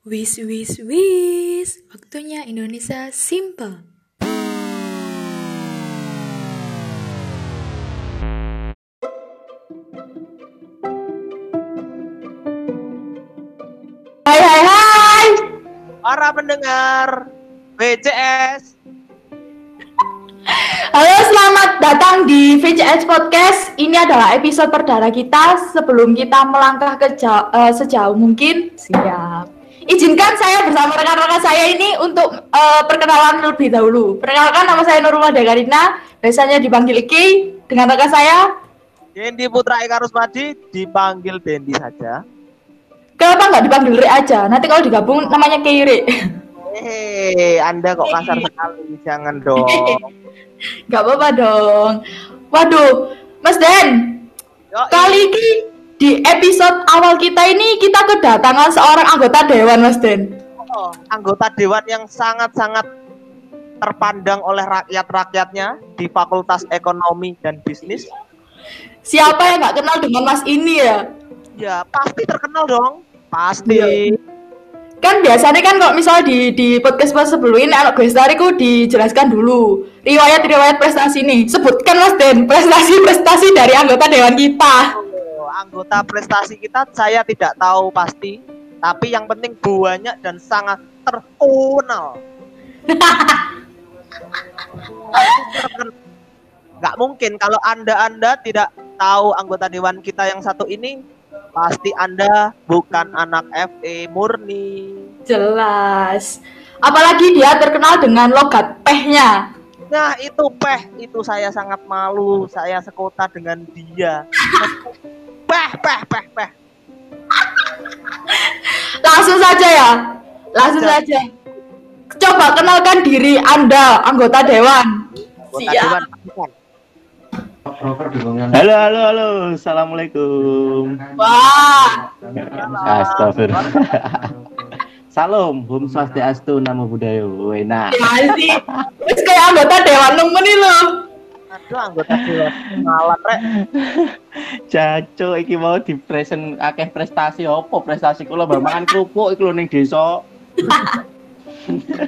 Wis wis wis, waktunya Indonesia Simple. Hai hai hai. Para pendengar BCS Halo, selamat datang di VCS Podcast. Ini adalah episode perdana kita sebelum kita melangkah ke jau- eh, sejauh mungkin. Siap. Izinkan saya bersama rekan-rekan saya ini untuk eh, perkenalan terlebih dahulu. Perkenalkan nama saya Nurul Dekarina, biasanya dipanggil Iki. Dengan rekan saya, Dendi Putra Eka Rusmadi dipanggil Dendi saja. kenapa nggak dipanggil Ri aja? Nanti kalau digabung namanya Kiri. Hehehe, Anda kok kasar sekali, jangan dong. Gak apa-apa dong. Waduh, Mas Den, Yo, Kali ini di episode awal kita ini kita kedatangan seorang anggota dewan Mas Den. oh, anggota dewan yang sangat-sangat terpandang oleh rakyat-rakyatnya di Fakultas Ekonomi dan Bisnis. Siapa yang nggak kenal dengan Mas ini ya? Ya, pasti terkenal dong. Pasti. Iya. Kan biasanya kan kalau misalnya di di podcast pas sebelum ini anak gue ku dijelaskan dulu riwayat-riwayat prestasi nih. Sebutkan Mas Den prestasi-prestasi dari anggota dewan kita. Anggota prestasi kita saya tidak tahu pasti, tapi yang penting banyak dan sangat terkenal. Nggak mungkin kalau anda-anda tidak tahu anggota dewan kita yang satu ini, pasti anda bukan anak FE murni. Jelas. Apalagi dia terkenal dengan logat pehnya. Nah itu peh, itu saya sangat malu, saya sekota dengan dia. Peh, peh, peh, peh. Langsung saja ya. Langsung Saja. saja. Coba kenalkan diri Anda, anggota dewan. Anggota Siap. dewan. Halo, halo, halo. Assalamualaikum. Wah, Astagfirullah. Salam, Om Swastiastu, Namo Buddhaya. Enak. ya sih. Wis kayak anggota dewan nemen nih lo. Aduh anggota dewan kenalan rek. Caco iki mau di present akeh prestasi opo? Prestasi kula mbak mangan kerupuk iku lho ning desa.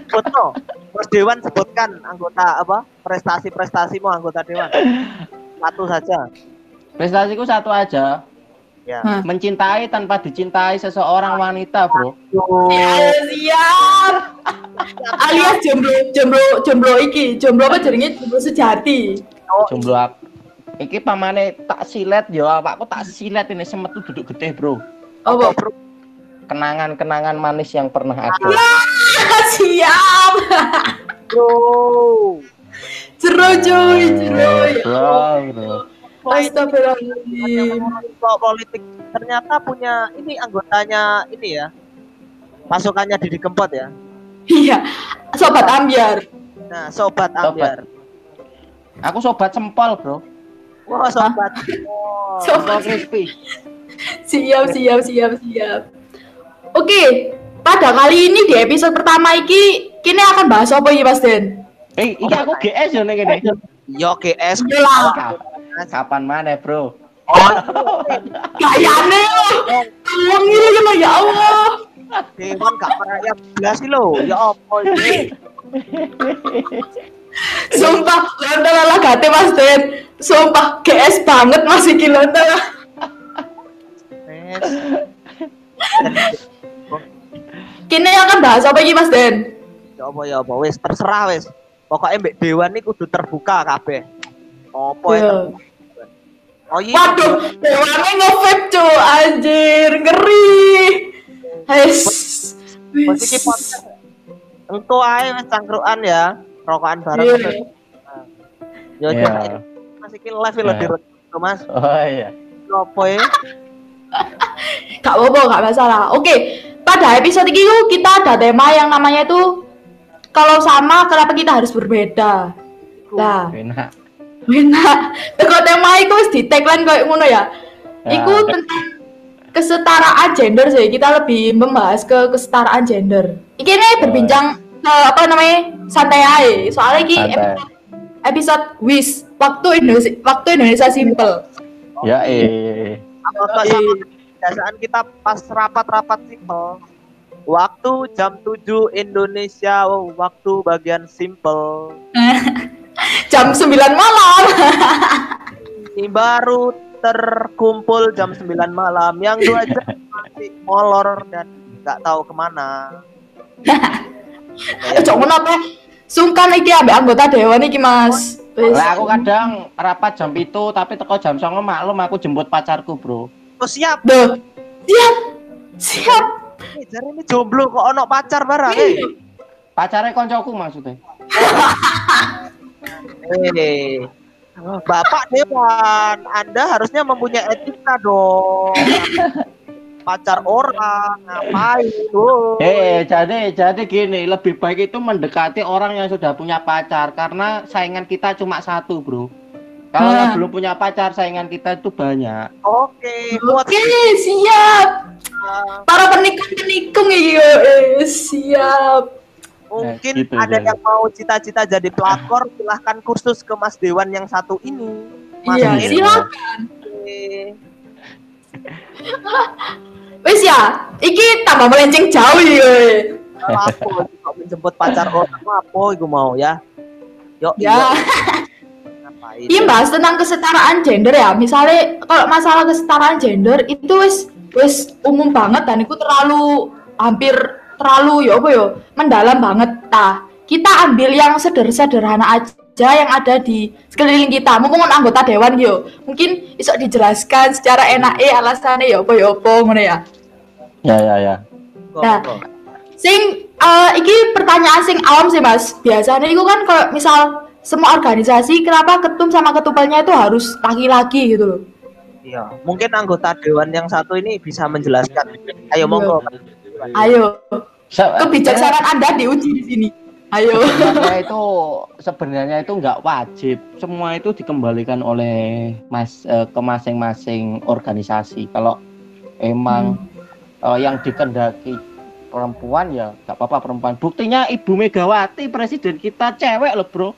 Betul. Mas Dewan sebutkan anggota apa? Prestasi-prestasimu anggota Dewan. Satu saja. Prestasiku satu aja, Ya. Hah. mencintai tanpa dicintai seseorang wanita, Bro. Ya, siap. Alias jomblo, jomblo, jomblo iki, jomblo apa jaringnya jomblo sejati. Oh, Jomblo aku. Iki pamane tak silet yo, awakku tak silet ini semetu duduk gede, Bro. Oh, bro. Kenangan-kenangan manis yang pernah ada. siap. Bro. Jero cuy, jero ya. Astagfirullahaladzim. Politik ternyata punya ini anggotanya ini ya. Pasukannya Didi Kempot ya. Iya, sobat ambiar. Nah, sobat ambiar. Aku sobat sempol, Bro. Wah, sobat. Oh. Sobat crispy. Siap, siap, siap, siap. Oke, pada kali ini di episode pertama iki kini akan bahas apa ya Mas Den? Eh, iki aku GS yo ning kene. Yo GS. Iyalah. Kapan mana, Bro? Kayane lo. Tolong ini lo ya Allah. Dewan gak pernah ya belas lo. Ya apa ini? Sumpah, lontar lah gate Mas Den. Sumpah, GS banget Mas iki lontar. Wes. Kini akan bahas apa iki Mas Den? Ya apa ya apa wis terserah wis. Pokoknya mbek dewan ini kudu terbuka kabeh. Apa ya? Ya. Oh iya. Waduh, dewannya nge-vape cu, anjir, ngeri. Hes. Wis iki podcast. Engko ae wis cangkruan ya. Rokokan bareng. Iya. Nah. Yo Iya. jangan Mas iki live lho Iya. di Rodo, Mas. Oh iya. Apa ya? Gak apa-apa, gak masalah. Oke, pada episode ini tuh kita ada tema yang namanya itu kalau sama kenapa kita harus berbeda. Lah, Enak. enak. Teko tema itu wis di tagline kayak ngono ya. Ya. Iku tentang kesetaraan gender sih. Kita lebih membahas ke kesetaraan gender. Iki nih berbincang ke apa namanya santai aja. Soalnya iki Santai. episode, episode wish waktu Indonesia waktu Indonesia simple. Ya eh. Apa kebiasaan kita pas rapat-rapat simpel. Waktu jam 7 Indonesia, waktu bagian simple. Jam 9 malam. Ini baru terkumpul jam 9 malam. Yang dua jam masih molor dan nggak tahu ke mana. Ojo ngono apa? Sungkan iki ambek anggota dewan iki, Mas. Lah aku kadang rapat jam itu tapi teko jam 09.00 maklum aku jemput pacarku, Bro. Oh siap. Duh. Siap. Siap. Eh, Jare ini jomblo kok ono pacar barang. Eh. Pacarnya koncoku maksudnya. Eh, Bapak Dewan, Anda harusnya mempunyai etika dong. Pacar orang, ngapain? Oh. Eh, jadi jadi gini, lebih baik itu mendekati orang yang sudah punya pacar karena saingan kita cuma satu, Bro. Kalau Ah. yang belum punya pacar, saingan kita itu banyak. Oke, buat Oke, siap. Para penikung-penikung iki yo. Eh, siap. mungkin gitu, ada Jan. yang mau cita-cita jadi pelakor, silahkan kursus ke Mas Dewan yang satu ini. Mas Iya, silakan. Oke. Wis ya, iki tambah melenceng jauh ya. Kok menjemput pacar orang apa iku mau ya? Yuk, Ya. Ngapain? Iya bahas tentang kesetaraan gender ya. Misalnya kalau masalah kesetaraan gender itu wis wis umum banget dan itu terlalu hampir terlalu ya apa ya mendalam banget. Nah, kita ambil yang sederhana aja yang ada di sekeliling kita. Mumpung anggota dewan yo, mungkin bisa dijelaskan secara enak eh alasannya ya apa ya apa ngono ya. Ya, ya, ya. Nah. Sing eh iki pertanyaan sing awam sih Mas. Biasanya itu kan kalau misal semua organisasi kenapa ketum sama ketupelnya itu harus laki-laki gitu loh. Iya, mungkin anggota dewan yang satu ini bisa menjelaskan. Ayo monggo. Ayo, Se- kebijaksanaan Anda diuji di sini. Ayo. sebenarnya itu sebenarnya itu nggak wajib. Semua itu dikembalikan oleh mas eh, ke masing-masing organisasi. Kalau emang eh, yang dikendaki perempuan ya nggak apa-apa perempuan. Buktinya ibu Megawati presiden kita cewek loh bro.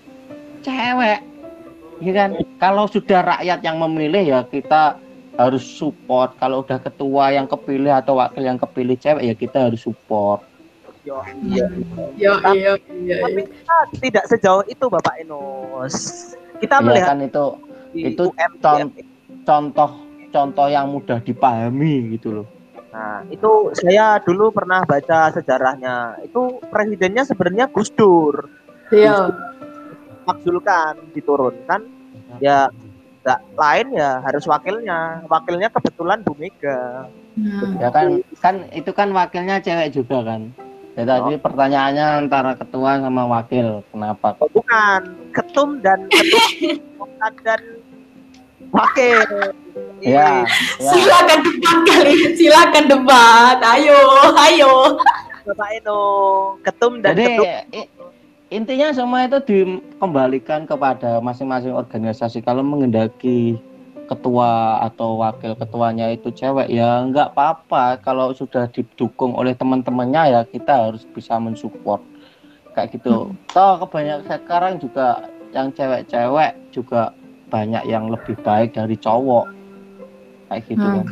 Cewek. Ya kan? Kalau sudah rakyat yang memilih ya kita harus support. Kalau udah ketua yang kepilih atau wakil yang kepilih cewek ya kita harus support Yo, iya. Yo, iya, iya, Tapi kita tidak sejauh itu Bapak Enos. Kita ya melihat kan itu itu con- contoh contoh yang mudah dipahami gitu loh. Nah, itu saya dulu pernah baca sejarahnya. Itu presidennya sebenarnya Gus Dur. iya. Makzulkan, diturunkan. Ya, nggak lain ya harus wakilnya. Wakilnya kebetulan Bu Mega. Nah, Ya kan kan itu kan wakilnya cewek juga kan. Ya tadi pertanyaannya antara ketua sama wakil. Kenapa? Oh, bukan, ketum dan ketum dan wakil. Ya, ya. Silakan debat kali, silakan debat. Ayo, ayo. Bapak Eno, ketum dan Jadi ketum. intinya semua itu dikembalikan kepada masing-masing organisasi. Kalau mengendaki ketua atau wakil ketuanya itu cewek ya nggak apa-apa. Kalau sudah didukung oleh teman-temannya ya kita harus bisa mensupport kayak gitu. Toh kebanyakan sekarang juga yang cewek-cewek juga banyak yang lebih baik dari cowok kayak gitu Hmm. kan.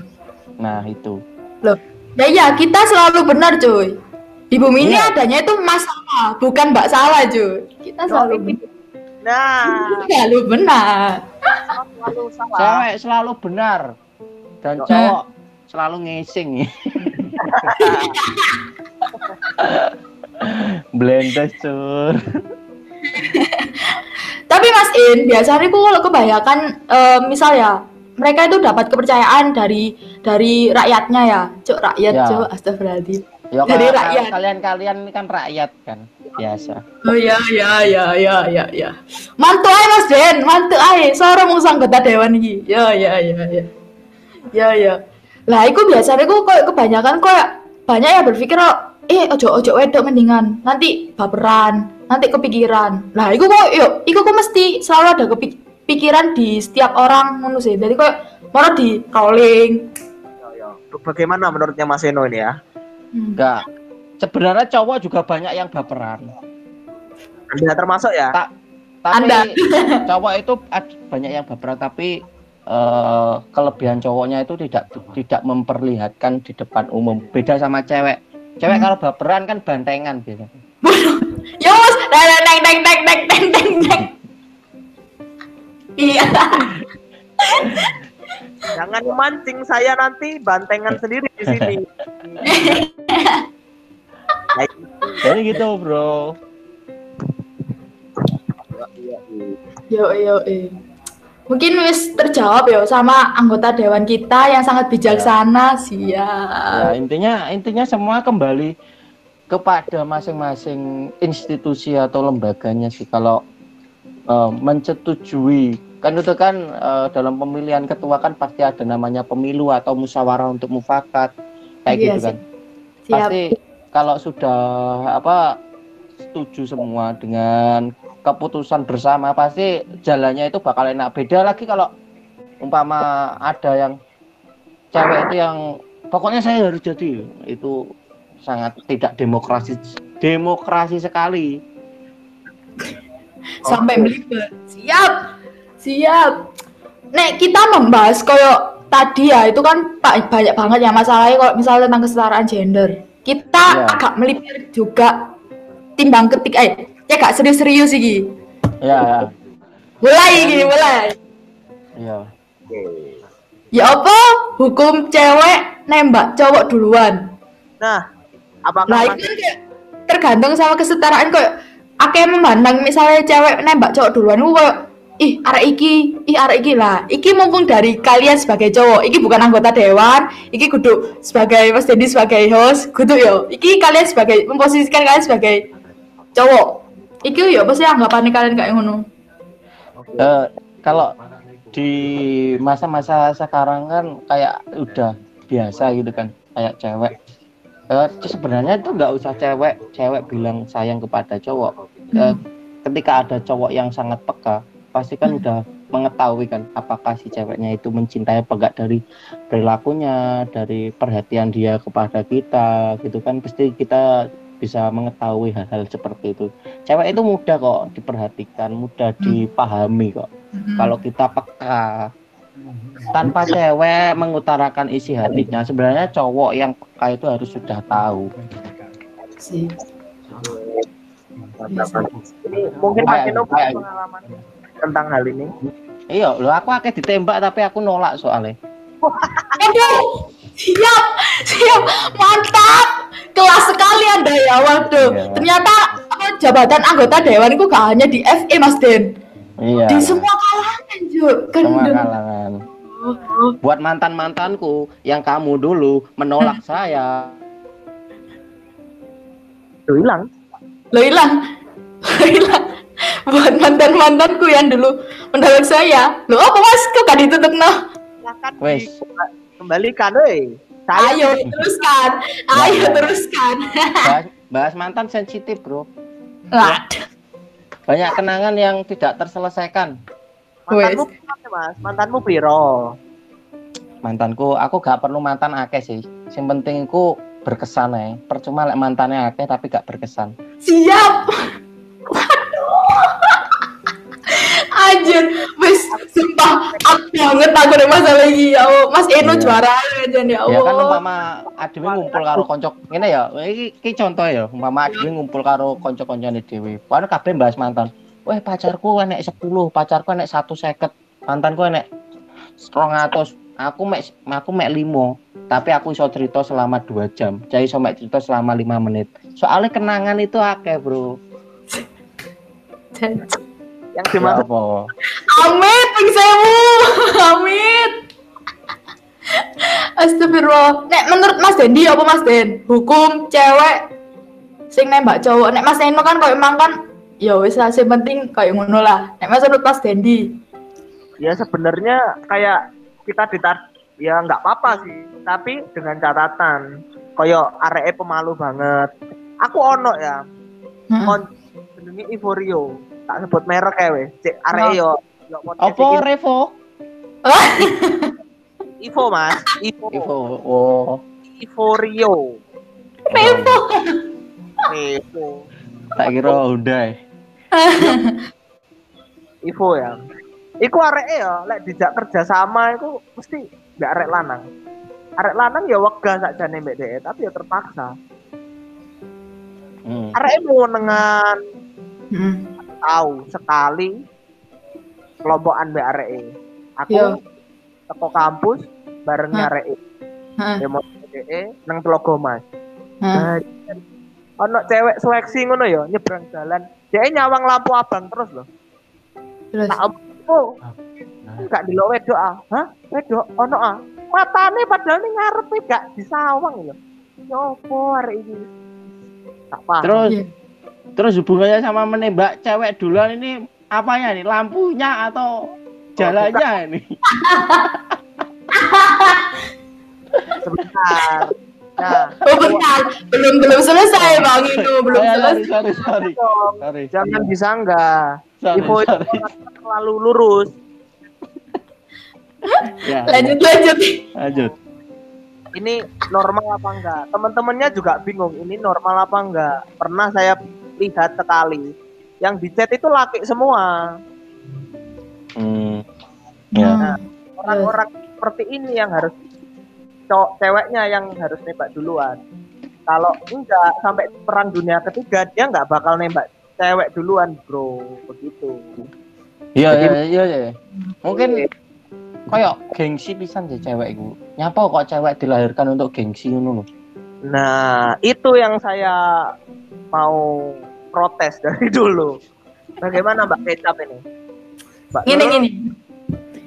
Nah itu. Ya ya, kita selalu benar, cuy. Di bumi ini Iya. adanya itu masalah, bukan mbak salah, cuy. Kita selalu benar. Nah, Selalu benar. Selalu salah. Cewek selalu benar dan Yo. cowok selalu ngising. Blendes cur. Tapi Mas In, biasanya aku kalau kebanyakan eh, misal ya, mereka itu dapat kepercayaan dari dari rakyatnya ya. Cuk, rakyat, Ya. cuk. Astagfirullahaladzim. Ya kalau rakyat. kalian-kalian ini kan rakyat kan biasa. Oh ya, ya, ya, ya, ya, ya. Mantu aja Mas Den, mantu aja. Seorang mau anggota dewan iki. Ya, ya, ya, ya. Ya, ya. Lah, itu biasanya aku kayak kebanyakan kayak banyak yang berpikir oh, eh ojo ojo wedok mendingan nanti baperan nanti kepikiran lah itu kok yuk itu kok mesti selalu ada kepikiran di setiap orang ngono sih jadi kok mau di rolling. Bagaimana menurutnya Mas Eno ini ya? enggak sebenarnya cowok juga banyak yang baperan. Anda termasuk ya? Ta tapi anda. cowok itu banyak yang baperan tapi uh, kelebihan cowoknya itu tidak tidak memperlihatkan di depan umum. Beda sama cewek. Cewek hmm. kalau baperan kan bantengan gitu ya mas deng, deng, deng, deng, deng, deng, iya. Jangan mancing saya nanti bantengan sendiri di sini. Jadi gitu, Bro. Yo yo eh. Mungkin wis terjawab ya sama anggota dewan kita yang sangat bijaksana. Siap. Ya, intinya intinya semua kembali kepada masing-masing institusi atau lembaganya sih kalau eh, menyetujui kan itu kan eh, dalam pemilihan ketua kan pasti ada namanya pemilu atau musyawarah untuk mufakat kayak Iya gitu kan Siap. pasti kalau sudah apa setuju semua dengan keputusan bersama pasti jalannya itu bakal enak beda lagi kalau umpama ada yang cewek itu yang pokoknya saya harus jadi itu sangat tidak demokrasi demokrasi sekali sampai belibet. Siap. Siap. Nek kita membahas koyo tadi ya itu kan pa- banyak banget ya masalahnya kalau misalnya tentang kesetaraan gender. Kita Iya. agak melipir juga timbang ketik eh ya gak serius-serius iki. ya ya Mulai iki, mulai. ya Ya apa? Hukum cewek nembak cowok duluan. Nah, apakah Nah, itu kan kayak tergantung sama kesetaraan kok. Akeh memandang misalnya cewek nembak cowok duluan itu kayak ih arek iki, ih arek iki lah. Iki mumpung dari kalian sebagai cowok, iki bukan anggota dewan, iki kudu sebagai Mas Dendi sebagai host, kudu yo. Iki kalian sebagai memposisikan kalian sebagai cowok. Iki yo pasti anggapannya kalian kayak ngono. Eh, kalau di masa-masa sekarang kan kayak udah biasa gitu kan kayak cewek Eh, sebenarnya itu nggak usah cewek cewek bilang sayang kepada cowok Eh, ketika ada cowok yang sangat peka pasti kan udah mengetahui kan apakah si ceweknya itu mencintai apa enggak dari perilakunya dari perhatian dia kepada kita gitu kan. Pasti kita bisa mengetahui hal-hal seperti itu. Cewek itu mudah kok diperhatikan mudah dipahami kok. Kalau kita peka tanpa cewek mengutarakan isi hatinya sebenarnya cowok yang peka itu harus sudah tahu. Sih. mungkin punya kayak- pengalaman tentang hal ini? iya lo aku akeh ditembak tapi aku nolak soalnya Aduh, siap, siap, mantap, kelas sekali anda ya, waduh. Iya. Ternyata apa, jabatan anggota dewan itu gak hanya di FE Mas Den, iya di semua kalangan Juk. semua Kendeng. kalangan buat mantan mantanku yang kamu dulu menolak saya Tuh hilang. Lo hilang, lo hilang. Buat mantan mantanku yang dulu menolak saya, lo apa mas? Kok gak ditutup no? Silakan Wes. kembalikan, woi. Saya Ayo teruskan, ayo teruskan. bahas, bahas mantan sensitif bro Waduh, banyak kenangan yang tidak terselesaikan mantanmu berapa, Mas? Mantanmu piro? mantanku aku gak perlu mantan akeh sih yang penting ku berkesan ya percuma lek mantannya akeh tapi gak berkesan siap. Anjir, wis sumpah up banget aku ada masalah lagi ya Allah. Mas Eno Iya. juara aja ya ya kan Allah. umpama adewe ngumpul karo konco ngene ya iki, iki contoh ya umpama adewe ngumpul karo konco-koncone dhewe kan kabeh bahas mantan weh pacarku enek 10 pacarku enek 150 mantanku enek 200 aku mek aku mek 5 tapi aku iso cerita selama 2 jam jadi iso mek cerita selama 5 menit soalnya kenangan itu akeh bro Yang ya dimaksud apa Amit, ping sewu. Amit. Astagfirullah. Nek menurut Mas Dendi apa Mas Den? Hukum cewek sing nembak cowok. Nek Mas Eno kan kok emang kan ya wis lah sing penting kayak ngono lah. Nek Mas menurut Mas Dendi. ya sebenarnya kayak kita ditar ya nggak apa-apa sih tapi dengan catatan koyo areke pemalu banget aku ono ya kon jenenge Ivorio tak sebut merek ya weh. Cek areke yo yo podcast apa iki. Revo? Ivo mas. Ivo. Ivo oh. Ivorio Revo. Ivo tak kira udah Ivo ya. Iku areke ya lek dijak kerja sama iku mesti nggak arek lanang. Arek lanang ya wegah sakjane mbek dhek tapi ya terpaksa. Hmm. arek mau nengan. Hmm. Tahu sekali kelompokan mbak aku Iya. teko kampus arek Heeh. demo DE nang Telaga Mas Heeh. Nah, ono cewek seleksi ngono ya nyebrang jalan. Dia nyawang lampu abang terus loh. Terus. tak oh enggak di wedok ah. Hah? Wedok? Ono ah. Matane padahal ning ngarepe gak disawang lho nyopo arek iki tak paham. Terus? Iya. Terus hubungannya sama menembak cewek duluan ini apanya nih? Lampunya atau jalannya ini? sebentar nah Oh bentar, belum belum selesai bang itu belum Oh, ya, sorry, selesai. sorry, sorry, sorry, jangan disanggah sorry, info itu terlalu lurus Ya, Lanjut lanjut. lanjut. ini normal apa enggak teman-temannya juga bingung ini normal apa enggak pernah saya lihat sekali yang di chat itu laki semua Hmm. Ya. Nah, orang-orang seperti ini yang harus cowok ceweknya yang harus nembak duluan kalau enggak sampai perang dunia ketiga dia nggak bakal nembak cewek duluan bro begitu Iya, iya, iya, iya. Mungkin kayak gengsi pisan deh cewek itu. Nyapa kok cewek dilahirkan untuk gengsi ngono lho. Nah itu yang saya mau protes dari dulu bagaimana mbak kecap ini mbak Gini.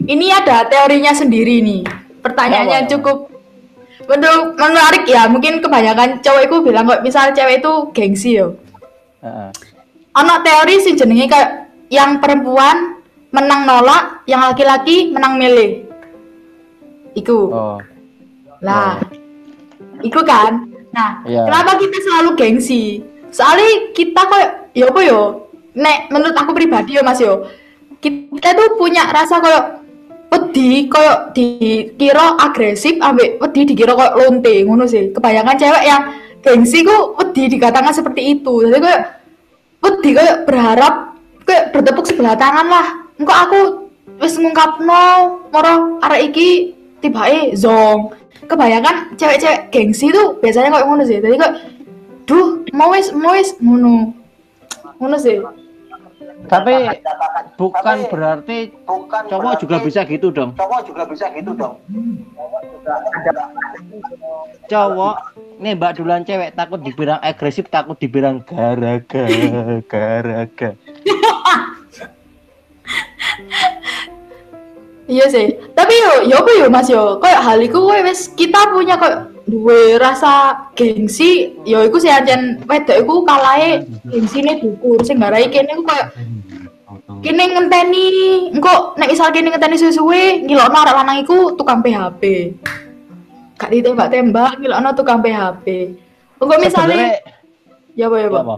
Ini ada teorinya sendiri nih. Pertanyaannya Apa? cukup menurut menarik ya. Mungkin kebanyakan cowok itu bilang kok misal cewek itu gengsi yo. Heeh. Anak teori sih jenenge kayak yang perempuan menang nolak, yang laki-laki menang milih. Iku. Oh, Lah. Iku kan. Nah, Iya. kenapa kita selalu gengsi? Soalnya kita kayak ya apa yo? Nek menurut aku pribadi yo Mas yo. Kita tuh punya rasa kayak wedi kayak dikira agresif ambek wedi dikira kayak lonte ngono sih. Kebanyakan cewek yang gengsi ku wedi dikatakan seperti itu. Jadi kayak wedi kayak berharap kayak bertepuk sebelah tangan lah. Engko aku wis ngungkapno moro arek iki tibake zong. Kebanyakan cewek-cewek gengsi tuh biasanya kayak ngono sih. Jadi kayak duh mau wis mau wis ngono. Ngono sih. tapi bukan berarti cowok juga bisa gitu dong. Cowok nembak duluan cewek takut dibilang agresif, takut dibilang garaga, garaga. Iya sih. Tapi yo yo apa yo Mas yo? Kayak hal iku kowe wis kita punya kayak duwe rasa gengsi, yo iku sih ancen wedok iku kalahe gengsine dukur sing garai kene iku kayak kene ngenteni engko nek misal kene ngenteni suwe-suwe ngilokno arek lanang iku tukang PHP. Gak ditembak-tembak ngilokno tukang PHP. Engko misalnya Sebenarnya ya apa ya, Pak? apa?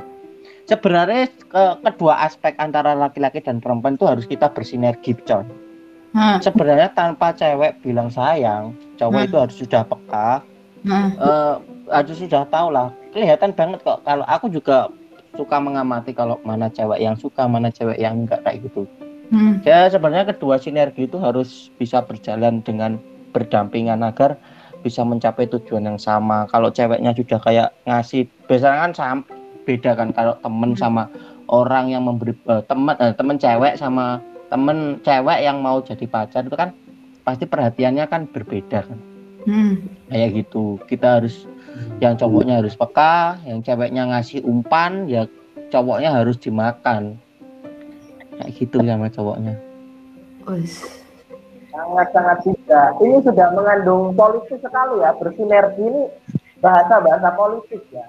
Sebenarnya ke- kedua aspek antara laki-laki dan perempuan itu harus kita bersinergi, coy. Nah, Sebenarnya tanpa cewek bilang sayang, cowok Hmm. itu harus sudah peka, nah. eh harus sudah tahu lah. Kelihatan banget kok kalau aku juga suka mengamati kalau mana cewek yang suka, mana cewek yang enggak kayak gitu. Hmm. Ya sebenarnya kedua sinergi itu harus bisa berjalan dengan berdampingan agar bisa mencapai tujuan yang sama. Kalau ceweknya sudah kayak ngasih, biasanya kan sam, beda kan kalau temen Hmm. sama orang yang memberi eh, temen eh, temen cewek sama temen cewek yang mau jadi pacar itu kan pasti perhatiannya kan berbeda kan Hmm. kayak gitu kita harus yang cowoknya harus peka yang ceweknya ngasih umpan ya cowoknya harus dimakan kayak gitu sama cowoknya Wes. sangat-sangat bisa. Ini sudah mengandung politis sekali ya, bersinergi ini bahasa-bahasa politis ya.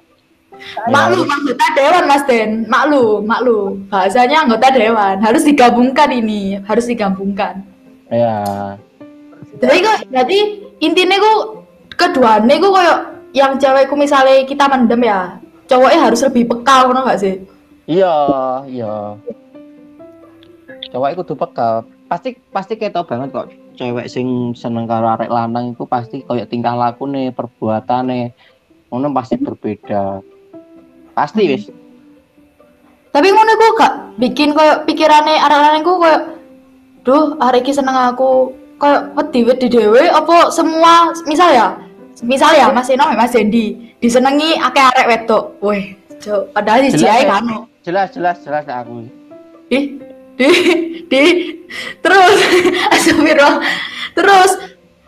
Maklum anggota dewan Mas Den, maklum, maklum. Bahasanya anggota dewan. Harus digabungkan ini, harus digabungkan. ya. Jadi kok berarti intinya ku keduanya ku kayak yang cewekku misalnya kita mendem ya, cowoknya harus lebih peka ngono gak sih? iya iya. Cowok itu peka pasti pasti tahu banget kok. Cewek sing seneng karo arek lanang itu pasti kayak tingkah laku nih perbuatan nih ngono pasti berbeda pasti wis Tapi ngono ku gak bikin kayak pikirannya arek lanangku kayak duh arek iki seneng aku kayak wedi-wedi dhewe apa semua misal ya misal ya Mas Eno Mas Dendi disenengi akeh arek wedok. Weh, padahal si Jelas, Jai ya. kan. jelas jelas jelas aku Di di di terus Astagfirullah. Terus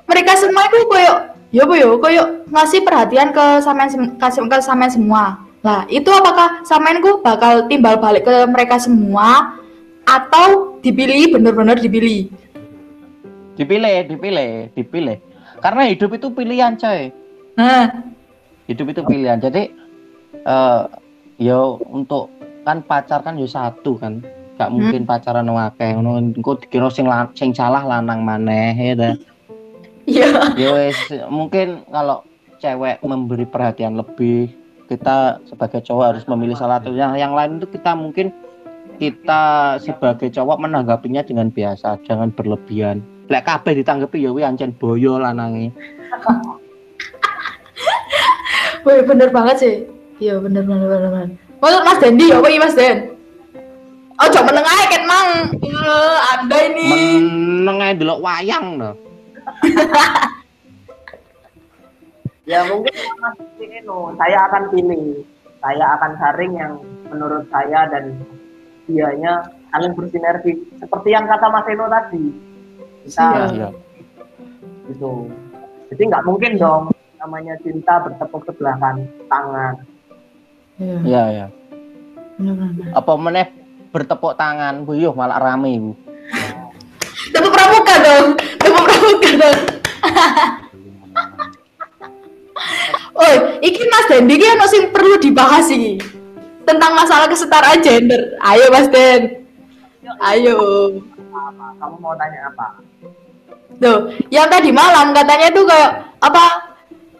mereka semua itu koyo ya apa yo koyo ngasih perhatian ke sampean ke sampean semua. Lah, itu apakah sampean ku bakal timbal balik ke mereka semua atau dipilih bener-bener dipilih? dipilih dipilih dipilih. Karena hidup itu pilihan coy. Nah, hidup itu pilihan. Jadi eh yo untuk kan pacar kan yo satu kan. Gak mungkin pacaran wakeh ngono engko dikira sing sing salah lanang maneh ya dah iya. ya wes mungkin kalau cewek memberi perhatian lebih kita sebagai cowok harus memilih salah satunya yang lain itu kita mungkin kita sebagai cowok menanggapinya dengan biasa jangan berlebihan lek kabeh ditanggapi ya wi ancen boyo lanange Wih, bener banget sih. Iya, bener bener bener. bener. Maksud Mas Dendi apa iki Mas Den? Oh, coba meneng ae ket mang. Eh, Anda ini. meneng ae delok wayang no. Ya mungkin itu. Saya akan pilih. Saya akan saring yang menurut saya dan dianya saling bersinergi. Seperti yang kata Mas Eno tadi. Kita Iya. Iya. gitu. Jadi nggak mungkin dong namanya cinta bertepuk sebelah kan tangan. Iya, Iya, iya. bener. Apa meneh bertepuk tangan, bu yuh malah rame bu. Tepuk pramuka dong. Tepuk pramuka dong. Oi, iki Mas Dendi ki ono sing perlu dibahas iki. Tentang masalah kesetaraan gender. Ayo Mas Den. Ayo. Apa? Kamu mau tanya apa? Tuh, yang tadi malam katanya tuh kayak apa?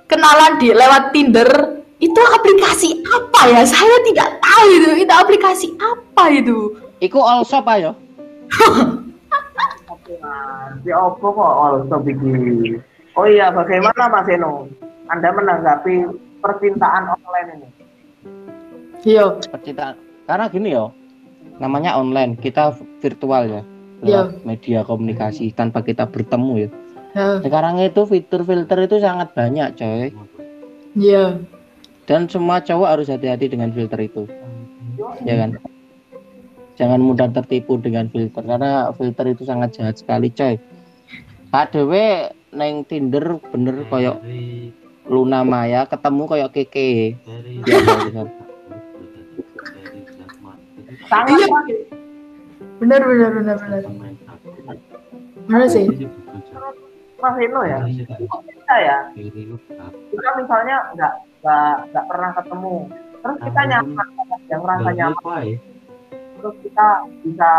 Kenalan di lewat Tinder. Itu aplikasi apa ya? Saya tidak tahu itu. Itu aplikasi apa itu? Iku all shop ayo. Oke mas, di Oppo kok also bikin. Oh iya, bagaimana Mas Eno? Anda menanggapi percintaan online ini? Iya. Percintaan. Karena gini yo. Namanya online, kita virtual ya. Lewat media komunikasi tanpa kita bertemu ya. Ya, Sekarang itu fitur filter itu sangat banyak coy. Iya. Dan semua cowok harus hati-hati dengan filter itu. Ya kan? Jangan mudah tertipu dengan filter karena filter itu sangat jahat sekali coy. HDW neng Tinder bener koyok Luna Maya ketemu koyok Keke. Ya, ya, Sangat Iya. Mas. Benar benar benar benar. Mana sih? Mas Eno ya, kita ya, kita misalnya nggak nggak nggak pernah ketemu, terus kita nyaman, yang rasa nyaman, terus kita bisa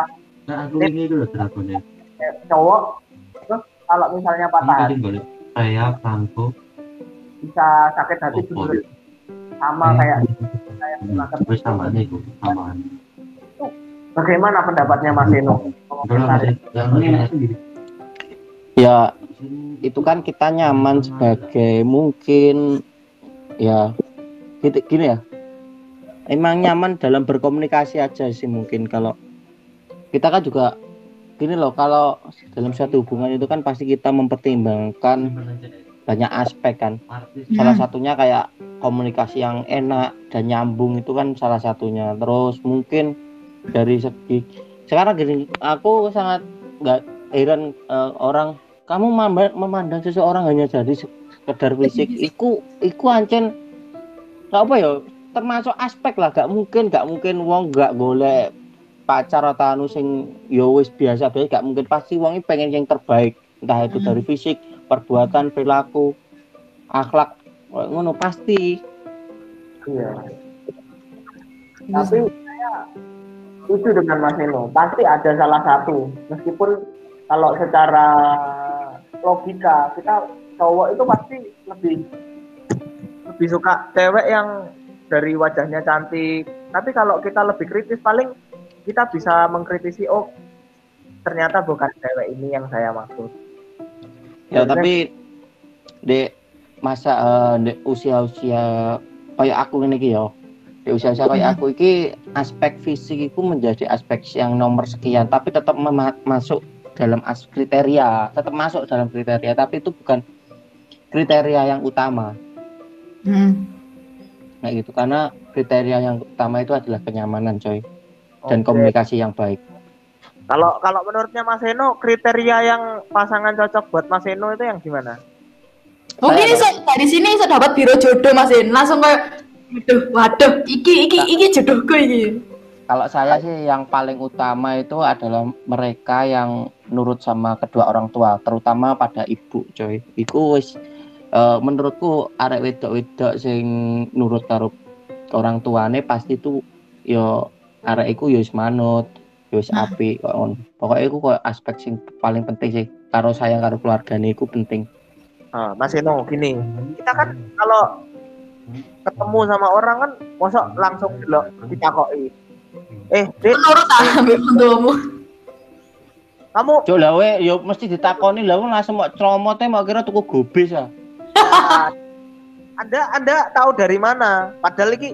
Nah, aku ini dulu eh, cowok, terus kalau misalnya patah hati, boleh. Bisa sakit hati juga. sama kayak saya pernah ketemu. Wis samaan iku, samaan. Bagaimana pendapatnya Mas Eno? Ya itu kan kita nyaman sebagai mungkin ya gitu gini ya. Emang nyaman dalam berkomunikasi aja sih mungkin kalau kita kan juga gini loh kalau dalam suatu hubungan itu kan pasti kita mempertimbangkan banyak aspek kan. Salah satunya kayak komunikasi yang enak dan nyambung itu kan salah satunya. Terus mungkin dari segi sekarang gini aku sangat nggak heran eh, orang kamu memandang seseorang hanya dari sekedar fisik. Iku iku ancen nggak apa ya termasuk aspek lah. Gak mungkin gak mungkin wong gak golek pacar atau anu sing yo wis biasa biasa gak mungkin. Pasti wong ini pengen yang terbaik. Entah itu dari fisik perbuatan perilaku akhlak ngono pasti Iya. Tapi saya setuju dengan Mas Eno. Pasti ada salah satu. Meskipun kalau secara logika kita cowok itu pasti lebih lebih suka cewek yang dari wajahnya cantik. Tapi kalau kita lebih kritis paling kita bisa mengkritisi oh ternyata bukan cewek ini yang saya maksud. Ya tapi di masa eh, di usia-usia kayak aku ini ki yo. Di usia-usia kayak aku iki aspek fisik itu menjadi aspek yang nomor sekian tapi tetap masuk dalam as kriteria. Tetap masuk dalam kriteria tapi itu bukan kriteria yang utama. Hmm. kayak gitu karena kriteria yang utama itu adalah kenyamanan coy. Dan Oke. komunikasi yang baik Kalau kalau menurutnya Mas Eno kriteria yang pasangan cocok buat Mas Eno itu yang gimana? Mungkin Saya- iso dari sini iso dapat biro jodoh Mas In. Langsung kayak waduh, waduh, iki iki iki jodohku iki. kalau saya sih yang paling utama itu adalah mereka yang nurut sama kedua orang tua terutama pada ibu coy iku wis eh, menurutku arek wedok-wedok sing nurut karo orang tuane pasti tuh yo arek iku yo wis manut wis Nah. apik kok ngono pokoknya iku kok aspek sing paling penting sih karo sayang karo keluargane iku penting Ah, Mas Eno gini, kita kan kalau ketemu sama orang kan mosok langsung delok ditakoki. Eh, Dek, Menurut ah mbek mentuamu. kamu Cuk lah we yo mesti ditakoni lah wong langsung mau celomote mau kira tuku gobis ah. Anda Anda tahu dari mana? Padahal iki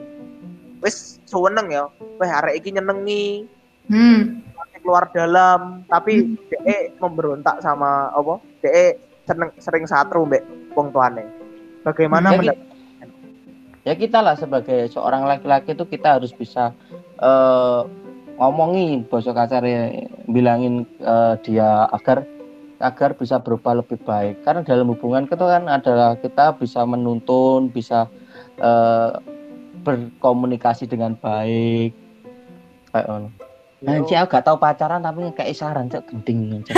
wis seneng ya. Weh arek iki nyenengi, Hmm. keluar dalam, tapi DE memberontak sama apa? DE seneng sering satru mbek wong tuane. Bagaimana Ya, mendapat ya kita lah sebagai seorang laki-laki itu kita harus bisa eh ngomongi bosok kasar bilangin eh, dia agar agar bisa berubah lebih baik karena dalam hubungan itu kan adalah kita bisa menuntun bisa eh, berkomunikasi dengan baik kayak Anjir, aku gak tahu pacaran tapi kayak saran cek genting anjir.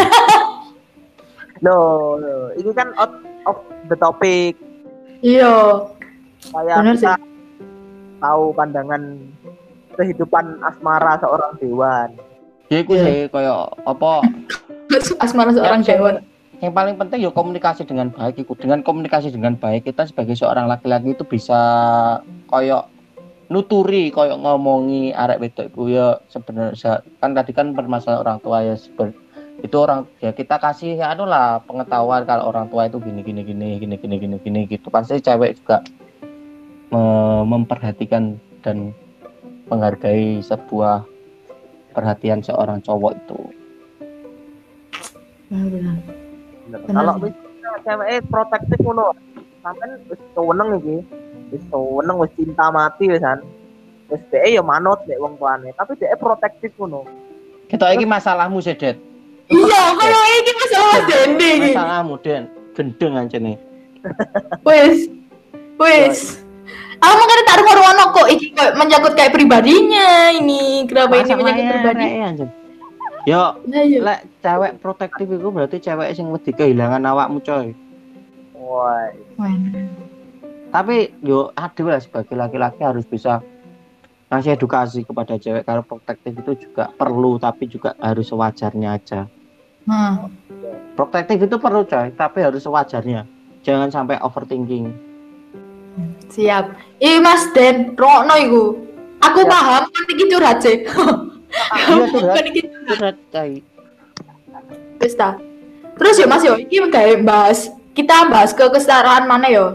Loh, loh, ini kan out of the topic. Iya. Kayak Bener sih. kita tahu pandangan kehidupan asmara seorang dewan. Ya iku Iya. sih kayak apa Asmara seorang Ya, dewan. yang paling penting ya komunikasi dengan baik iku dengan komunikasi dengan baik kita sebagai seorang laki-laki itu bisa koyok nuturi koyok ngomongi arek wedok iku ya sebenarnya kan tadi kan permasalahan orang tua ya seben- itu orang ya kita kasih ya anu lah pengetahuan kalau orang tua itu gini gini gini gini gini gini gini gitu pasti cewek juga me- memperhatikan dan menghargai sebuah perhatian seorang cowok itu Benar. Bener Kalau cewek protektif ngono, sampean wis seneng iki. Wis seneng wis cinta mati wisan. Wis dhek ya manut nek wong tuane, tapi dhek protektif ngono. kita ini masalahmu sih Det Iya, kayak iki masalah Mas Dende iki. masalahmu Den gendeng aja nih Wis. Wis. Aku makanya tak ngono kok iki kayak menyangkut kayak pribadinya ini. Kenapa ini menyangkut pribadi? Yo, Nah, iya. lek cewek protektif itu berarti cewek sing wedi kehilangan awakmu coy. Woi. Tapi yo adil lah sebagai laki-laki harus bisa ngasih edukasi kepada cewek karena protektif itu juga perlu tapi juga harus sewajarnya aja. Nah, Protektif itu perlu coy, tapi harus sewajarnya. Jangan sampai overthinking. siap. Ih Mas Den, rokno iku. Aku Ya. paham kan iki curhat sih. Iya Kan iki Curhat wis ta. Terus ya Mas yo, iki gawe bahas kita bahas ke kesetaraan mana yo?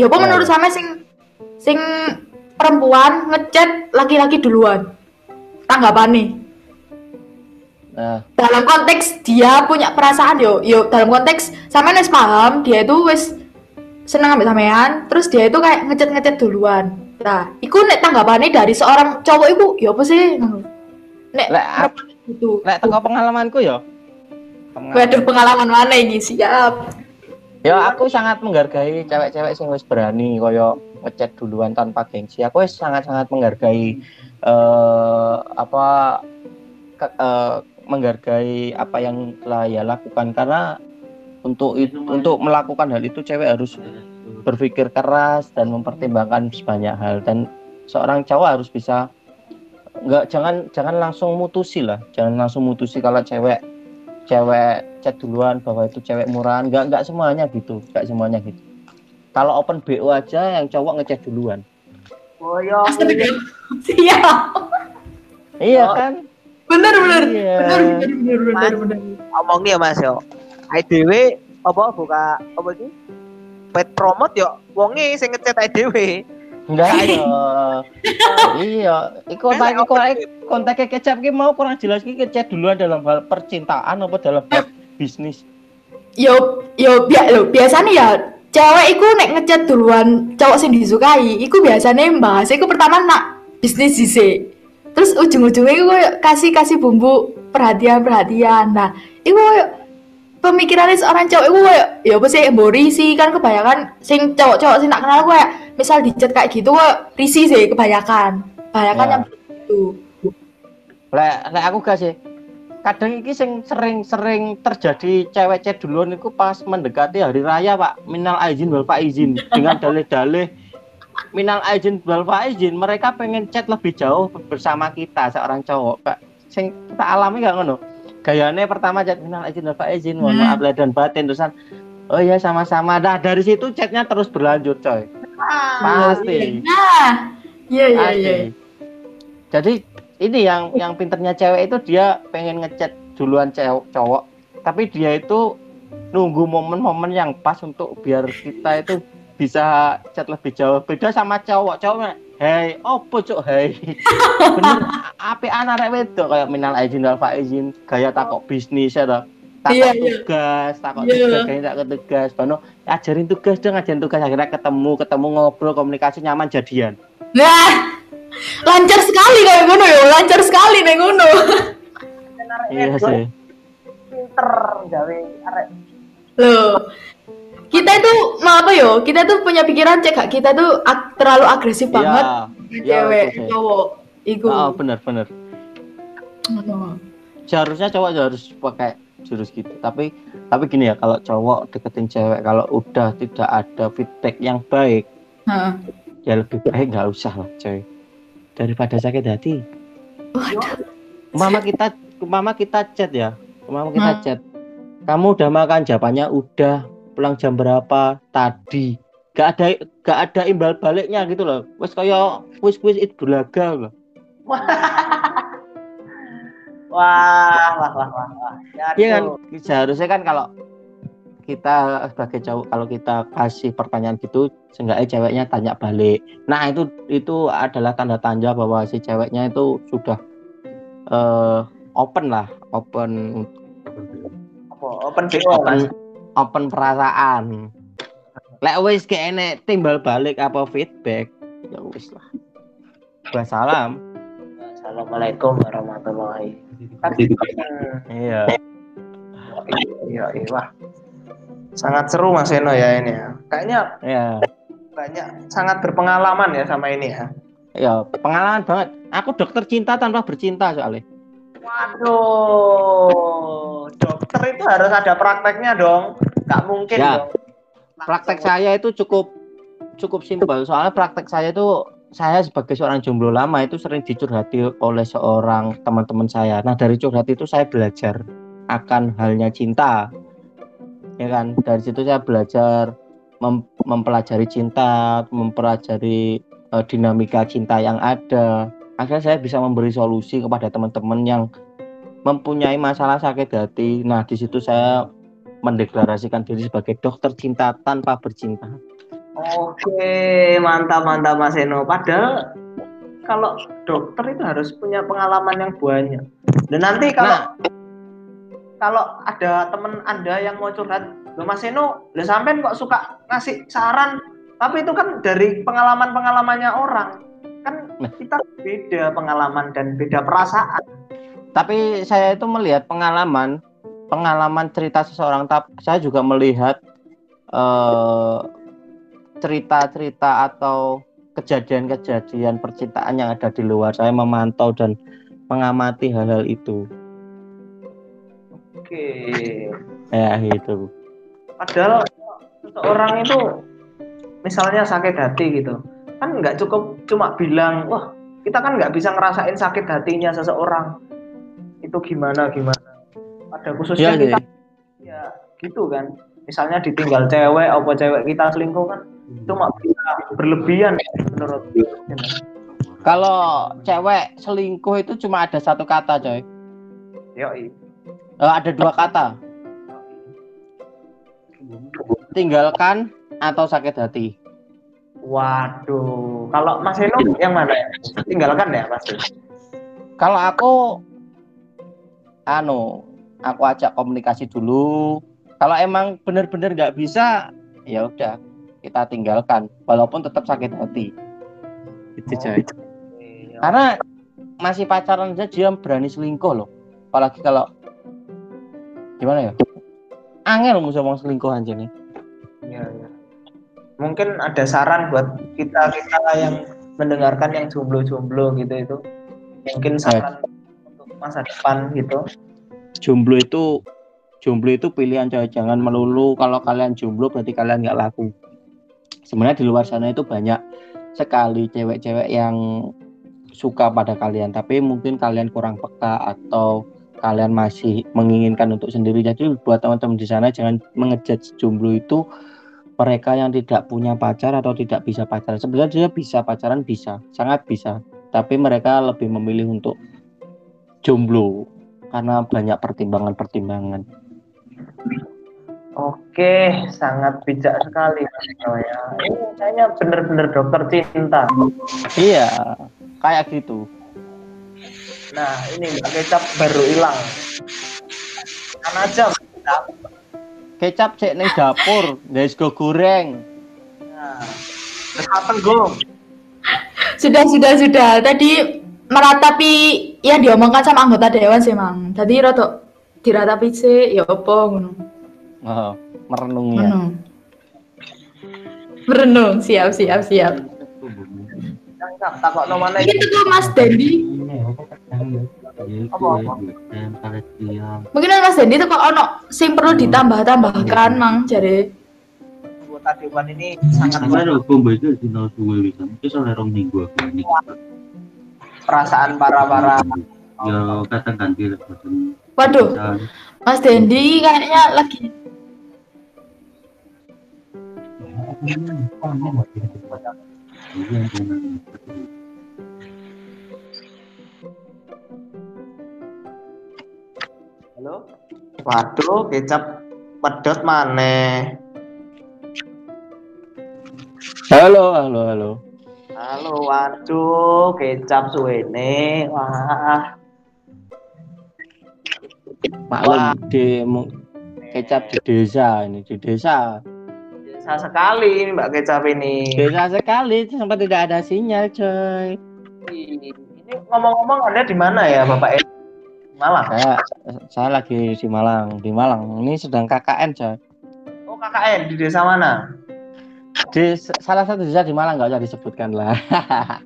Ya apa Ya, menurut sama sing sing perempuan ngechat laki-laki duluan? Tanggapan nih. Nah, dalam konteks dia punya perasaan yo yo dalam konteks sampean wis paham dia itu wis seneng ambil sampean terus dia itu kayak ngechat ngechat duluan. Nah iku nek tanggapannya dari seorang cowok itu ya apa sih? Nek Lek, gitu lek teko pengalamanku yo. waduh pengalaman mana ini? Siap Ya aku sangat menghargai cewek-cewek sing wis berani koyo ngechat duluan tanpa gengsi. Aku wis sangat-sangat menghargai eh apa ke- eh, menghargai apa yang telah ia lakukan. Karena untuk itu untuk melakukan hal itu cewek harus berpikir keras dan mempertimbangkan banyak hal. Dan seorang cowok harus bisa nggak jangan jangan langsung mutusi lah. Jangan langsung mutusi kalau cewek cewek chat duluan bahwa itu cewek murahan. Nggak nggak semuanya gitu. Nggak semuanya gitu. Kalau open bo aja yang cowok ngechat duluan. Oh iya. siap iya. Oh. kan? Bener bener. Iya. bener bener bener bener bener. Omongnya Mas yo. IDW apa buka apa iki? Pet promote yo. Wonge sing ngechat IDW. enggak iya iya. Iku kontak iku kontaknya kecap ki mau kurang jelas ki ngechat duluan dalam hal percintaan apa dalam hal bisnis? Yo yo bi lo biasanya ya cewek iku nek ngechat duluan cowok sing disukai iku biasanya bahas iku pertama nak bisnis sih terus ujung-ujungnya iku kasih kasih bumbu perhatian perhatian nah iku pemikirannya seorang cowok iku koyo ya apa sih mbori sih. Kan kebanyakan sing cowok-cowok sing tak kenal koyo misal di chat kayak gitu koyo risih sih kebanyakan. Kebanyakan Ya. yang begitu. Lek lek aku gak sih. Kadang iki sing sering-sering terjadi cewek chat duluan itu pas mendekati hari raya, Pak. Minal aizin wal faizin dengan dalih-dalih minal aizin wal faizin mereka pengen chat lebih jauh bersama kita seorang cowok, Pak. Sing kita alami gak ngono. Gayanya pertama chat minal aizin wal faizin, mohon Hmm. maaf lahir dan batin terusan Oh ya sama-sama. Nah dari situ chatnya terus berlanjut, coy. Pasti. nah iya iya Pasti. iya Jadi ini yang yang pinternya cewek itu dia pengen ngechat duluan cewek cowok, tapi dia itu nunggu momen-momen yang pas untuk biar kita itu bisa chat lebih jauh. Beda sama cowok, cowok Hei, opo cuk, hei. Bener, api anak wedok kayak minal aizin wal faizin, gaya takok bisnis ya toh. Takok Iya, iya. tugas, takok Iya. tugas, gaya takok tugas. Bano, ajarin tugas dong, ajarin tugas akhirnya ketemu, ketemu ngobrol, komunikasi nyaman jadian. Nah, lancar sekali kayak ngono ya, lancar sekali nih ngono. Iya sih. pinter gawe arek Loh, kita itu mau apa yo? Kita tuh punya pikiran cek gak kita tuh ag- terlalu agresif banget Iya, iya, cewek, cowok. Iku. Oh, bener bener. Ngono. Seharusnya cowok harus pakai jurus gitu. Tapi tapi gini ya, kalau cowok deketin cewek kalau udah tidak ada feedback yang baik, Heeh. ya lebih baik nggak usah lah, coy. Daripada sakit hati. Waduh. Mama kita mama kita chat ya. Mama kita chat. Kamu udah makan jawabannya udah. Pulang jam berapa? Tadi. Gak ada gak ada imbal baliknya gitu loh. Wes kayak kuis-kuis it bulaga loh. wah wah wah wah wah ya Iya kan seharusnya kan kalau kita sebagai cowok kalau kita kasih pertanyaan gitu seenggaknya ceweknya tanya balik. Nah itu itu adalah tanda tanda bahwa si ceweknya itu sudah eh, open lah, open apa open open open perasaan. Lek wis kayak enek timbal balik apa feedback ya wis lah. Wassalam. Assalamualaikum warahmatullahi wabarakatuh Iya. iya iya wah sangat seru mas Eno ya ini ya kayaknya Iya. banyak sangat berpengalaman ya sama ini ya Ya, pengalaman banget. Aku dokter cinta tanpa bercinta soalnya. waduh dokter itu harus ada prakteknya dong nggak mungkin Ya. dong praktek saya itu cukup cukup simpel soalnya praktek saya itu saya sebagai seorang jomblo lama itu sering dicurhati oleh seorang teman-teman saya nah dari curhat itu saya belajar akan halnya cinta ya kan dari situ saya belajar mem- mempelajari cinta mempelajari eh, dinamika cinta yang ada akhirnya saya bisa memberi solusi kepada teman-teman yang mempunyai masalah sakit hati nah di situ saya mendeklarasikan diri sebagai dokter cinta tanpa bercinta. Oke, mantap mantap Mas Eno. Padahal kalau dokter itu harus punya pengalaman yang banyak. Dan nanti kalau kalau ada temen Anda yang mau curhat, "Loh Mas Eno, lo sampean kok suka ngasih saran?" Tapi itu kan dari pengalaman-pengalamannya orang. Kan Nah. kita beda pengalaman dan beda perasaan. Tapi saya itu melihat pengalaman pengalaman cerita seseorang tapi saya juga melihat eh, cerita-cerita atau kejadian-kejadian percintaan yang ada di luar. Saya memantau dan mengamati hal-hal itu. Oke. Ya gitu. Padahal seseorang itu misalnya sakit hati gitu, kan nggak cukup cuma bilang, wah kita kan nggak bisa ngerasain sakit hatinya seseorang itu gimana gimana. Pada khususnya Iya, kita ya gitu kan. Misalnya ditinggal cewek, apa cewek kita selingkuh kan cuma bisa berlebihan menurut Kalau cewek selingkuh itu cuma ada satu kata, coy. Yoi. Eh, ada dua kata. Tinggalkan atau sakit hati. Waduh, kalau Mas Eno yang mana ya? Tinggalkan ya pasti. Kalau aku anu, aku ajak komunikasi dulu. Kalau emang bener-bener nggak bisa, ya udah kita tinggalkan walaupun tetap sakit hati itu coy Iya. karena masih pacaran aja dia berani selingkuh loh apalagi kalau gimana ya angel musuh mau selingkuh aja nih Iya, iya. Mungkin ada saran buat kita kita yang mendengarkan yang jomblo-jomblo gitu itu. Mungkin saran untuk masa depan gitu. jomblo itu jomblo itu pilihan coy jangan melulu kalau kalian jomblo berarti kalian nggak laku sebenarnya di luar sana itu banyak sekali cewek-cewek yang suka pada kalian tapi mungkin kalian kurang peka atau kalian masih menginginkan untuk sendiri. Jadi buat teman-teman di sana jangan mengejudge jomblo itu mereka yang tidak punya pacar atau tidak bisa pacaran. Sebenarnya dia bisa pacaran bisa sangat bisa. Tapi mereka lebih memilih untuk jomblo karena banyak pertimbangan-pertimbangan. Oke, sangat bijak sekali Mas ya. Ini kayaknya bener-bener dokter cinta. iya kayak gitu Nah, ini Mbak Kecap baru hilang. Kan aja Kecap. kecap cek ning dapur guys go goreng Nah, apa go? Sudah, sudah, sudah. Tadi meratapi yang diomongkan sama anggota dewan sih, Mang. Tadi roto diratapi sih, ya apa ngono. oh, merenung ya. Merenung, siap, siap, siap. Cangkap, takut mana tuh Mas Dendi. Mungkin Mas Dendi tuh kok ono sing perlu ditambah-tambahkan, Mang, jare. anggota dewan ini sangat bomba itu di nol dua bisa. Itu soalnya rong minggu aku ini. perasaan para-para Ya kadang ganti lah. Waduh. Mas Dendi kayaknya lagi Iya, jangan. Halo? Waduh, kecap pedot maneh. halo halo halo Halo, waduh, kecap suwene. Wah, maklum Wah. di kecap di desa ini di desa desa sekali ini Mbak Kecap ini. desa sekali sampai tidak ada sinyal coy Ini ngomong-ngomong Anda di mana ya, Bapak? Malang. saya saya lagi di Malang di Malang ini sedang KKN coy Oh, KKN di desa mana? di salah satu desa di Malang nggak usah disebutkan lah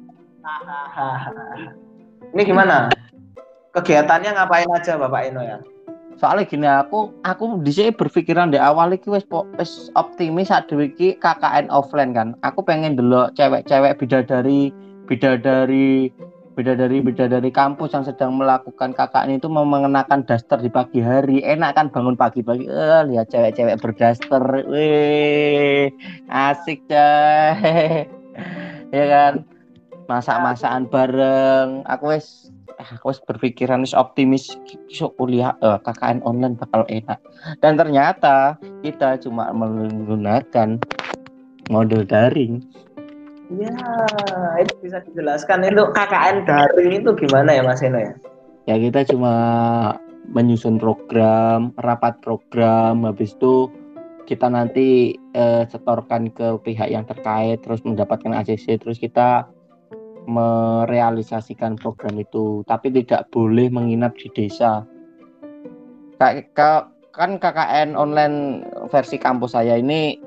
Ini gimana? Kegiatannya ngapain aja Bapak Eno ya? Soalnya gini aku aku di sini berpikiran di awal iki wis po- wis optimis saat iki KKN offline kan. Aku pengen dulu cewek-cewek bidadari bidadari bidadari bidadari kampus yang sedang melakukan KKN itu mengenakan daster di pagi hari. Enak kan bangun pagi-pagi eh lihat cewek-cewek berdaster wih asik coy ya kan? Masak-masakan bareng. Aku wis aku berpikiran wis optimis besok kuliah eh, KKN online bakal enak. Dan ternyata kita cuma menggunakan model daring. Ya, itu bisa dijelaskan. Itu KKN daring itu gimana ya Mas Eno ya? ya kita cuma menyusun program rapat program habis itu kita nanti eh, setorkan ke pihak yang terkait terus mendapatkan ACC terus kita merealisasikan program itu tapi tidak boleh menginap di desa kan KKN online versi kampus saya ini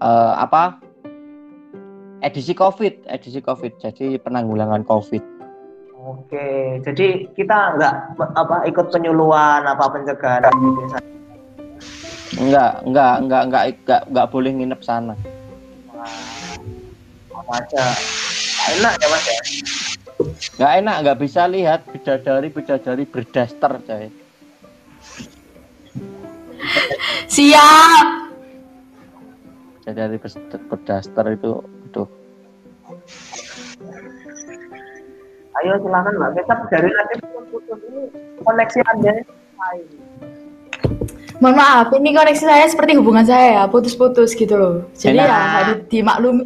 eh, apa edisi COVID edisi COVID jadi penanggulangan COVID Oke, jadi kita nggak apa ikut penyuluhan apa pencegahan di desa. Enggak, enggak, enggak, enggak, enggak, enggak boleh nginep sana. Wah, apa aja. Enak ya Mas ya? Enggak enak, enggak bisa lihat bidadari bidadari berdaster, coy. siap. Bidadari berdaster itu, aduh. Ayo silakan Mbak Kecap dari ini koneksi Anda. Mohon maaf, ini koneksi saya seperti hubungan saya ya, putus-putus gitu loh. Jadi Enak. ya harus dimaklumi.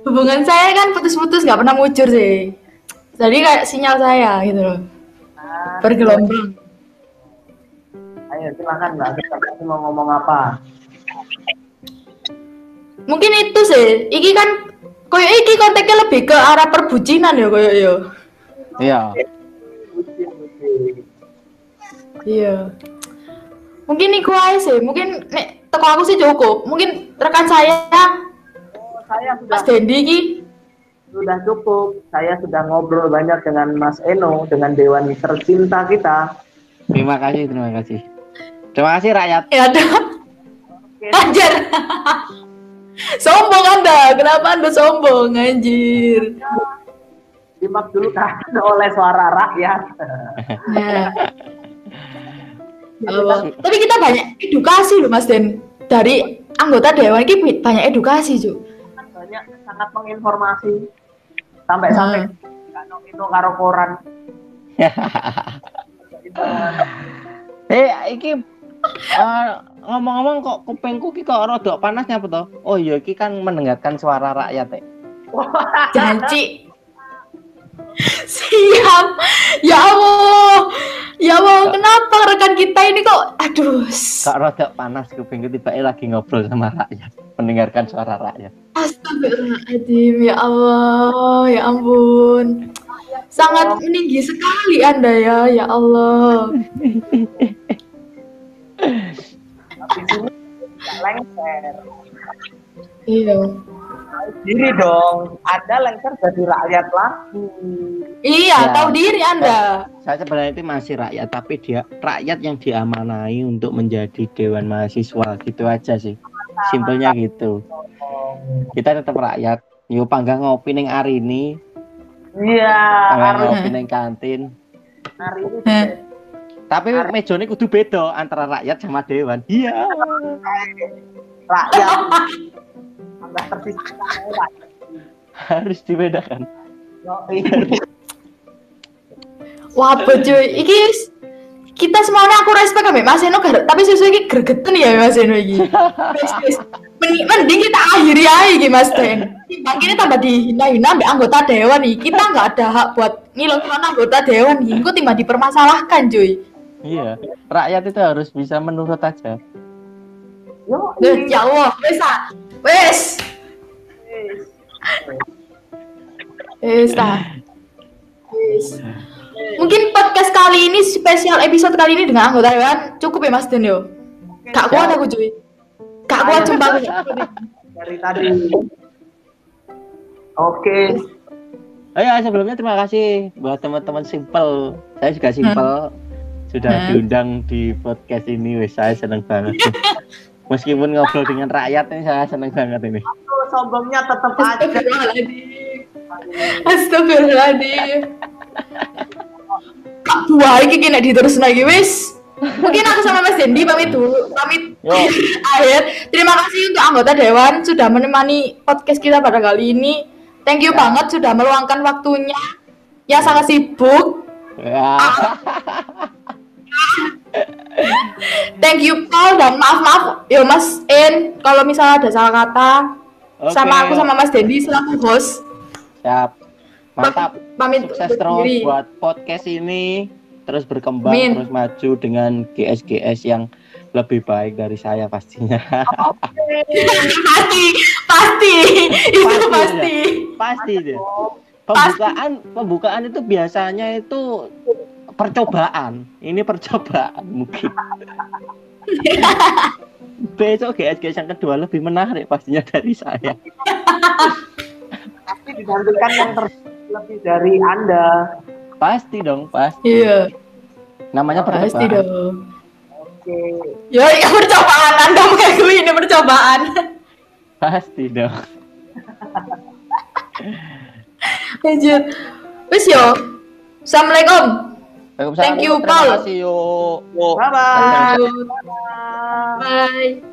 Hubungan saya kan putus-putus nggak pernah mujur sih. Jadi kayak sinyal saya gitu loh. Nah, Bergelombang. ayo silakan Mbak Tadi mau ngomong apa? mungkin itu sih iki kan koyo iki konteksnya lebih ke arah perbucinan ya koyo yo Iya. iya mungkin iku aja sih mungkin nek teko aku sih cukup mungkin rekan saya saya sudah Mas Dendi iki sudah cukup. Saya sudah ngobrol banyak dengan Mas Eno, dengan dewan tercinta kita. Terima kasih, terima kasih. Terima kasih rakyat. ya ada anjir sombong anda kenapa anda sombong anjir Simak dulu kan oleh suara rakyat. Nah. Ya. Tapi kita banyak edukasi loh Mas Den. Dari anggota dewan ini banyak edukasi, Cuk. Banyak sangat menginformasi sampai-sampai kano itu karo koran. Eh, iki eh, ngomong-ngomong kok kupingku ki kok rada panas nyapa to? Oh iya iki kan mendengarkan suara rakyat eh. Janji. Siap. Ya Allah. Ya Allah, kenapa rekan kita ini kok aduh. Kok rada panas kupingku tiba lagi ngobrol sama rakyat, mendengarkan suara rakyat. Astagfirullahaladzim, ya Allah, ya ampun. Sangat meninggi sekali Anda ya, ya Allah. Lengser. Iya. Diri dong, ada lengser jadi rakyat lagi. Iya, Ya. tahu diri Anda. Saya sebenarnya itu masih rakyat, tapi dia rakyat yang diamanai untuk menjadi dewan mahasiswa gitu aja sih. Simpelnya gitu. Kita tetap rakyat. Yuk panggang ngopi ning Arini, Iya, panggang hari, ngopi ning kantin. hari ini Heh. Tapi mejone kudu beda antara rakyat sama dewan. Iya. rakyat tambah. Harus dibedakan. Wah, cuy. Iki kita semuanya aku respect ambek Mas Eno gar- tapi susu iki gregeten ya Mas Eno wis. Mending, mending kita akhiri aja iki Mas Den. Ini tambah dihina-hina ambek anggota dewan nih. Kita nggak ada hak buat ngilangin anggota dewan nih. Engko timbang dipermasalahkan, cuy. Iya. Rakyat itu harus bisa menurut aja. Yoi. Duh, ya Allah, wes ah. Wes. Wes ah. Wes. Mungkin podcast kali ini spesial episode kali ini dengan anggota dewan cukup ya Mas Den yo. Gak kuat aku cuy. Gak kuat aku. dari tadi. Oke, Oh ya sebelumnya terima kasih buat teman-teman simple. Saya juga simple sudah Hmm. diundang di podcast ini. Wes saya seneng banget. Meskipun ngobrol dengan rakyat ini saya seneng banget ini. Sombongnya tetap aja. Astagfirullahaladzim. Astagfirullahaladzim. Kak buah iki kena diterus lagi wis. Mungkin aku sama Mas Dendi pamit dulu, pamit akhir. Terima kasih untuk anggota dewan sudah menemani podcast kita pada kali ini. Thank you banget sudah meluangkan waktunya yang sangat sibuk. Ya. Thank you Paul dan maaf maaf yo Mas En kalau misalnya ada salah kata Oke. sama aku sama Mas Dendi selaku host. Siap. Mantap. Pamit Sukses terus diri. buat podcast ini terus berkembang Amin. terus maju dengan GS-GS yang lebih baik dari saya pastinya. pasti pasti itu Pasti, pasti Pasti deh. Pembukaan pembukaan itu biasanya itu percobaan. Ini percobaan mungkin. Besok GS-GS yang kedua lebih menarik pastinya dari saya. Tapi digantikan yang ter- lebih dari Anda. Pasti dong, pasti. iya Namanya pasti percobaan. dong Oke. ya ini percobaan anda mengakui ini percobaan Pasti dong. lanjut wis yo assalamualaikum Waalaikumsalam. Thank you, Terima Paul. kasih, yuk. Bye bye. Lanjut. bye